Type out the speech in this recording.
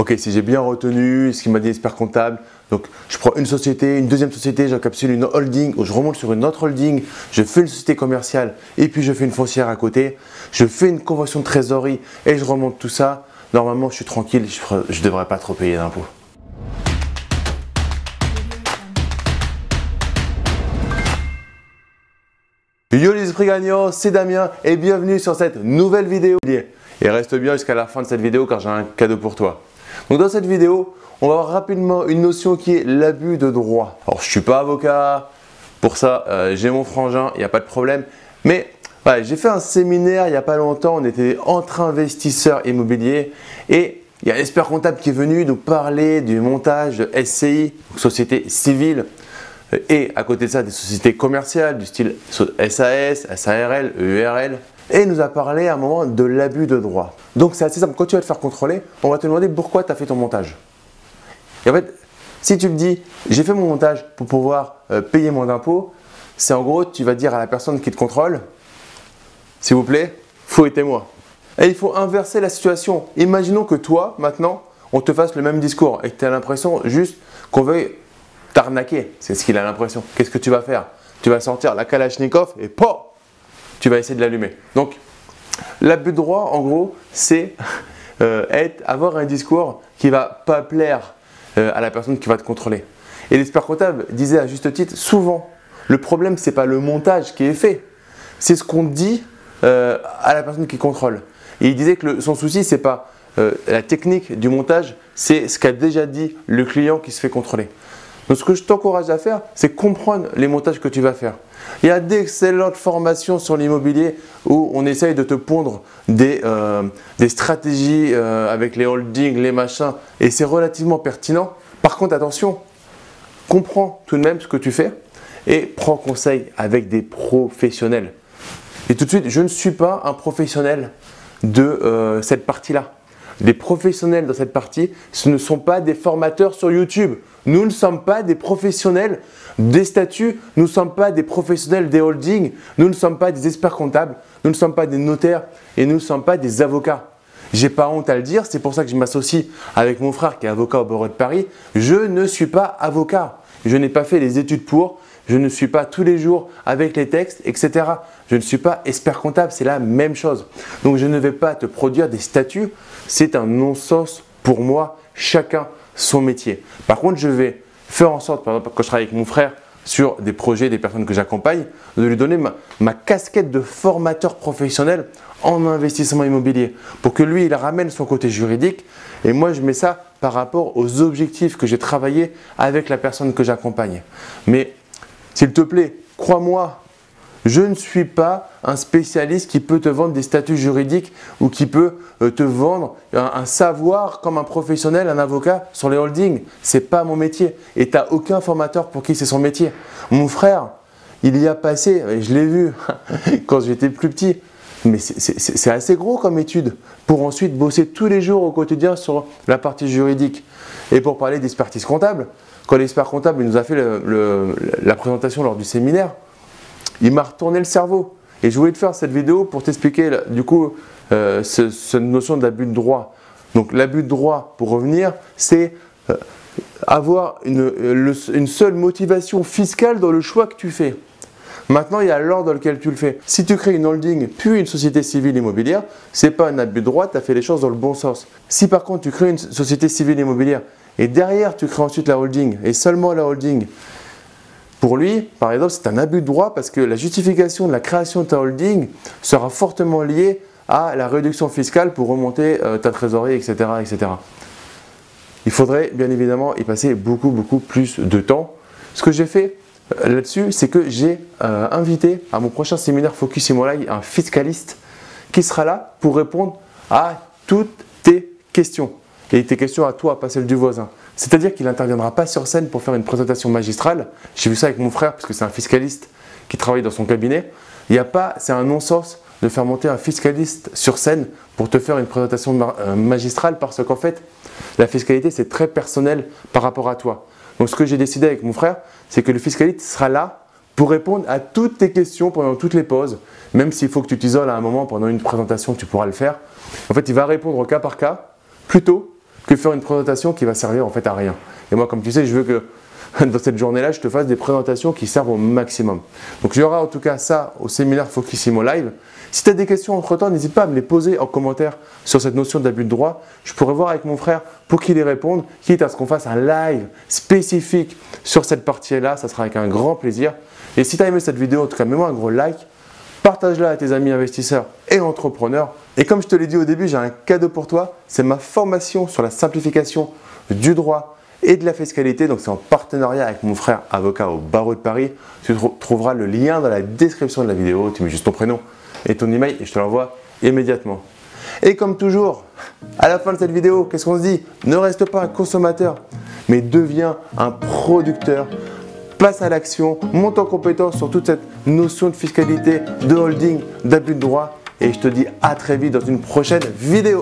ok, si j'ai bien retenu ce qu'il m'a dit expert comptable, donc je prends une société, une deuxième société, j'encapsule une holding, ou je remonte sur une autre holding, je fais une société commerciale et puis je fais une foncière à côté, je fais une convention de trésorerie et je remonte tout ça, normalement je suis tranquille, je ne devrais pas trop payer d'impôts. Yo les esprits gagnants, c'est Damien et bienvenue sur cette nouvelle vidéo. Et reste bien jusqu'à la fin de cette vidéo car j'ai un cadeau pour toi. Donc dans cette vidéo, on va voir rapidement une notion qui est l'abus de droit. Alors je suis pas avocat, pour ça euh, j'ai mon frangin, il n'y a pas de problème. Mais j'ai fait un séminaire il n'y a pas longtemps, on était entre investisseurs immobiliers. Et il y a un comptable qui est venu nous parler du montage de SCI, société civile, et à côté de ça des sociétés commerciales du style SAS, SARL, EURL, et il nous a parlé à un moment de l'abus de droit. Donc c'est assez simple, quand tu vas te faire contrôler, on va te demander pourquoi tu as fait ton montage. Et en fait, si tu me dis j'ai fait mon montage pour pouvoir euh, payer mon impôt, c'est en gros tu vas dire à la personne qui te contrôle, s'il vous plaît, fouettez-moi. Et il faut inverser la situation. Imaginons que toi, maintenant, on te fasse le même discours et que tu as l'impression juste qu'on veuille t'arnaquer. C'est ce qu'il a l'impression. Qu'est-ce que tu vas faire? Tu vas sortir la Kalachnikov et po Tu vas essayer de l'allumer. Donc, l'abus de droit, en gros, c'est euh, avoir un discours qui va pas plaire euh, à la personne qui va te contrôler. Et l'expert comptable disait à juste titre, souvent, le problème, ce n'est pas le montage qui est fait, c'est ce qu'on dit euh, à la personne qui contrôle. Et il disait que son souci, ce n'est pas la technique du montage, c'est ce qu'a déjà dit le client qui se fait contrôler. Donc ce que je t'encourage à faire, c'est comprendre les montages que tu vas faire. Il y a d'excellentes formations sur l'immobilier où on essaye de te pondre des, euh, stratégies euh, avec les holdings, les machins, et c'est relativement pertinent. Par contre, attention, comprends tout de même ce que tu fais et prends conseil avec des professionnels. Et tout de suite, je ne suis pas un professionnel de euh, cette partie-là. Les professionnels dans cette partie, ce ne sont pas des formateurs sur YouTube. Nous ne sommes pas des professionnels des statuts, nous ne sommes pas des professionnels des holdings, nous ne sommes pas des experts comptables, nous ne sommes pas des notaires et nous ne sommes pas des avocats. J'ai pas honte à le dire, c'est pour ça que je m'associe avec mon frère qui est avocat au barreau de Paris. Je ne suis pas avocat. Je n'ai pas fait les études pour, je ne suis pas tous les jours avec les textes, etc. Je ne suis pas expert comptable, c'est la même chose. Donc je ne vais pas te produire des statuts, c'est un non-sens pour moi, chacun son métier. Par contre, je vais faire en sorte, par exemple, quand je travaille avec mon frère sur des projets, des personnes que j'accompagne, de lui donner ma, casquette de formateur professionnel en investissement immobilier pour que lui, il ramène son côté juridique et moi, je mets ça par rapport aux objectifs que j'ai travaillé avec la personne que j'accompagne. Mais s'il te plaît, crois-moi, je ne suis pas un spécialiste qui peut te vendre des statuts juridiques ou qui peut euh, te vendre un, savoir comme un professionnel, un avocat sur les holdings. C'est pas mon métier. Et tu n'as aucun formateur pour qui c'est son métier. Mon frère, il y a passé, et je l'ai vu quand j'étais plus petit, mais c'est assez gros comme étude pour ensuite bosser tous les jours au quotidien sur la partie juridique. Et pour parler d'expertise comptable, quand l'expert comptable nous a fait la présentation lors du séminaire, il m'a retourné le cerveau. Et je voulais te faire cette vidéo pour t'expliquer du coup euh, cette notion d'abus de droit. Donc l'abus de droit, pour revenir, c'est euh, avoir une, une, seule motivation fiscale dans le choix que tu fais. Maintenant, il y a l'ordre dans lequel tu le fais. Si tu crées une holding puis une société civile immobilière, c'est pas un abus de droit, tu as fait les choses dans le bon sens. Si par contre tu crées une société civile immobilière et derrière tu crées ensuite la holding et seulement la holding, pour lui, par exemple, c'est un abus de droit parce que la justification de la création de ta holding sera fortement liée à la réduction fiscale pour remonter euh, ta trésorerie, etc., etc. Il faudrait bien évidemment y passer beaucoup, beaucoup plus de temps. Ce que j'ai fait là-dessus, c'est que j'ai euh, invité à mon prochain séminaire Focus Imolai un fiscaliste qui sera là pour répondre à toutes tes questions. Et tes questions à toi, pas celles du voisin. C'est-à-dire qu'il n'interviendra pas sur scène pour faire une présentation magistrale. J'ai vu ça avec mon frère, parce que c'est un fiscaliste qui travaille dans son cabinet. Il n'y a pas, c'est un non-sens de faire monter un fiscaliste sur scène pour te faire une présentation euh, magistrale, parce qu'en fait, la fiscalité, c'est très personnel par rapport à toi. Donc ce que j'ai décidé avec mon frère, c'est que le fiscaliste sera là pour répondre à toutes tes questions pendant toutes les pauses, même s'il faut que tu t'isoles à un moment pendant une présentation, tu pourras le faire. En fait, il va répondre au cas par cas, plutôt que faire une présentation qui va servir en fait à rien. Et moi, comme tu sais, je veux que dans cette journée-là, je te fasse des présentations qui servent au maximum. Donc il y aura en tout cas ça au séminaire Focusimo Live. Si tu as des questions entre-temps, n'hésite pas à me les poser en commentaire sur cette notion d'abus de droit. Je pourrais voir avec mon frère pour qu'il y réponde, quitte à ce qu'on fasse un live spécifique sur cette partie-là. Ça sera avec un grand plaisir. Et si tu as aimé cette vidéo, en tout cas, mets-moi un gros like. Partage-la à tes amis investisseurs et entrepreneurs. Et comme je te l'ai dit au début, j'ai un cadeau pour toi. C'est ma formation sur la simplification du droit et de la fiscalité. Donc c'est en partenariat avec mon frère avocat au barreau de Paris. Tu trouveras le lien dans la description de la vidéo. Tu mets juste ton prénom et ton email et je te l'envoie immédiatement. Et comme toujours, à la fin de cette vidéo, qu'est-ce qu'on se dit? Ne reste pas un consommateur, mais deviens un producteur. Passe à l'action, monte en compétence sur toute cette notion de fiscalité, de holding, d'abus de droit. Et je te dis à très vite dans une prochaine vidéo.